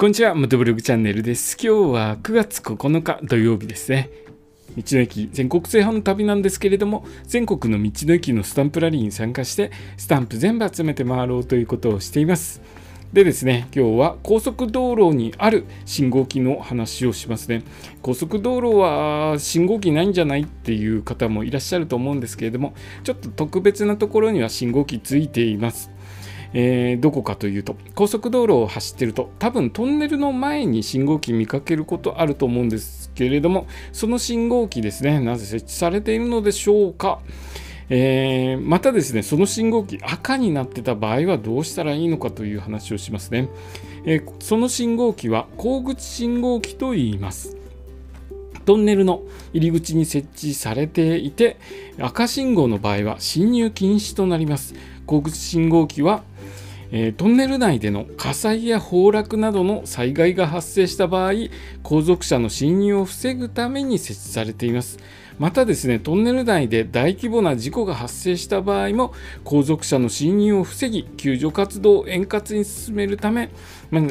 こんにちは、元ブログチャンネルです。今日は9月9日土曜日ですね。道の駅全国制覇の旅なんですけれども、全国の道の駅のスタンプラリーに参加して、スタンプ全部集めて回ろうということをしています。でですね、今日は高速道路にある信号機の話をしますね。高速道路は信号機ないんじゃないっていう方もいらっしゃると思うんですけれども、ちょっと特別なところには信号機ついています。えーどこかというと高速道路を走ってると多分トンネルの前に信号機見かけることあると思うんですけれどもその信号機ですねなぜ設置されているのでしょうか、えーまたですねその信号機赤になってた場合はどうしたらいいのかという話をしますね、えーその信号機は後口信号機と言います。トンネルの入り口に設置されていて赤信号の場合は進入禁止となります。後口信号機はえートンネル内での火災や崩落などの災害が発生した場合後続車の侵入を防ぐために設置されています。またですねトンネル内で大規模な事故が発生した場合も後続車の侵入を防ぎ救助活動を円滑に進めるため、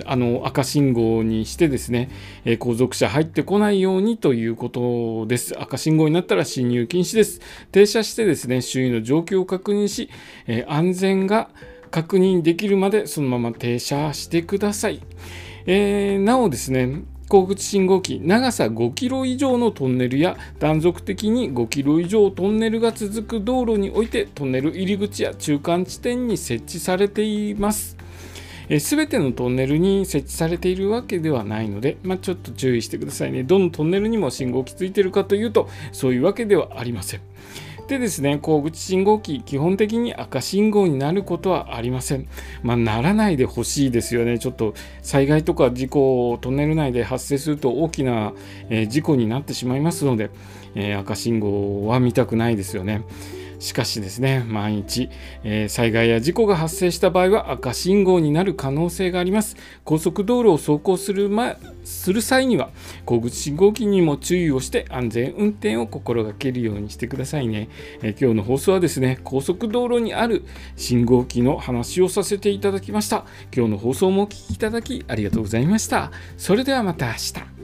あの赤信号にしてですね、えー後続車入ってこないようにということです。赤信号になったら進入禁止です。停車してですね周囲の状況を確認し、えー安全が確認できるまでそのまま停車してください。えーなおですね、後口信号機、長さ5キロ以上のトンネルや断続的に5キロ以上トンネルが続く道路においてトンネル入り口や中間地点に設置されています。すべてのトンネルに設置されているわけではないので、まあ、ちょっと注意してくださいね。どのトンネルにも信号機ついてるかというと、そういうわけではありません。でですね、小口信号機、基本的に赤信号になることはありません。まあ、ならないでほしいですよね。ちょっと災害とか事故、トンネル内で発生すると大きな、え事故になってしまいますので、え赤信号は見たくないですよね。しかしですね、万一、えー災害や事故が発生した場合は赤信号になる可能性があります。高速道路を走行する,、ま、する際には、後口信号機にも注意をして安全運転を心がけるようにしてくださいね。えー今日の放送はですね、高速道路にある信号機の話をさせていただきました。今日の放送もお聞きいただきありがとうございました。それではまた明日。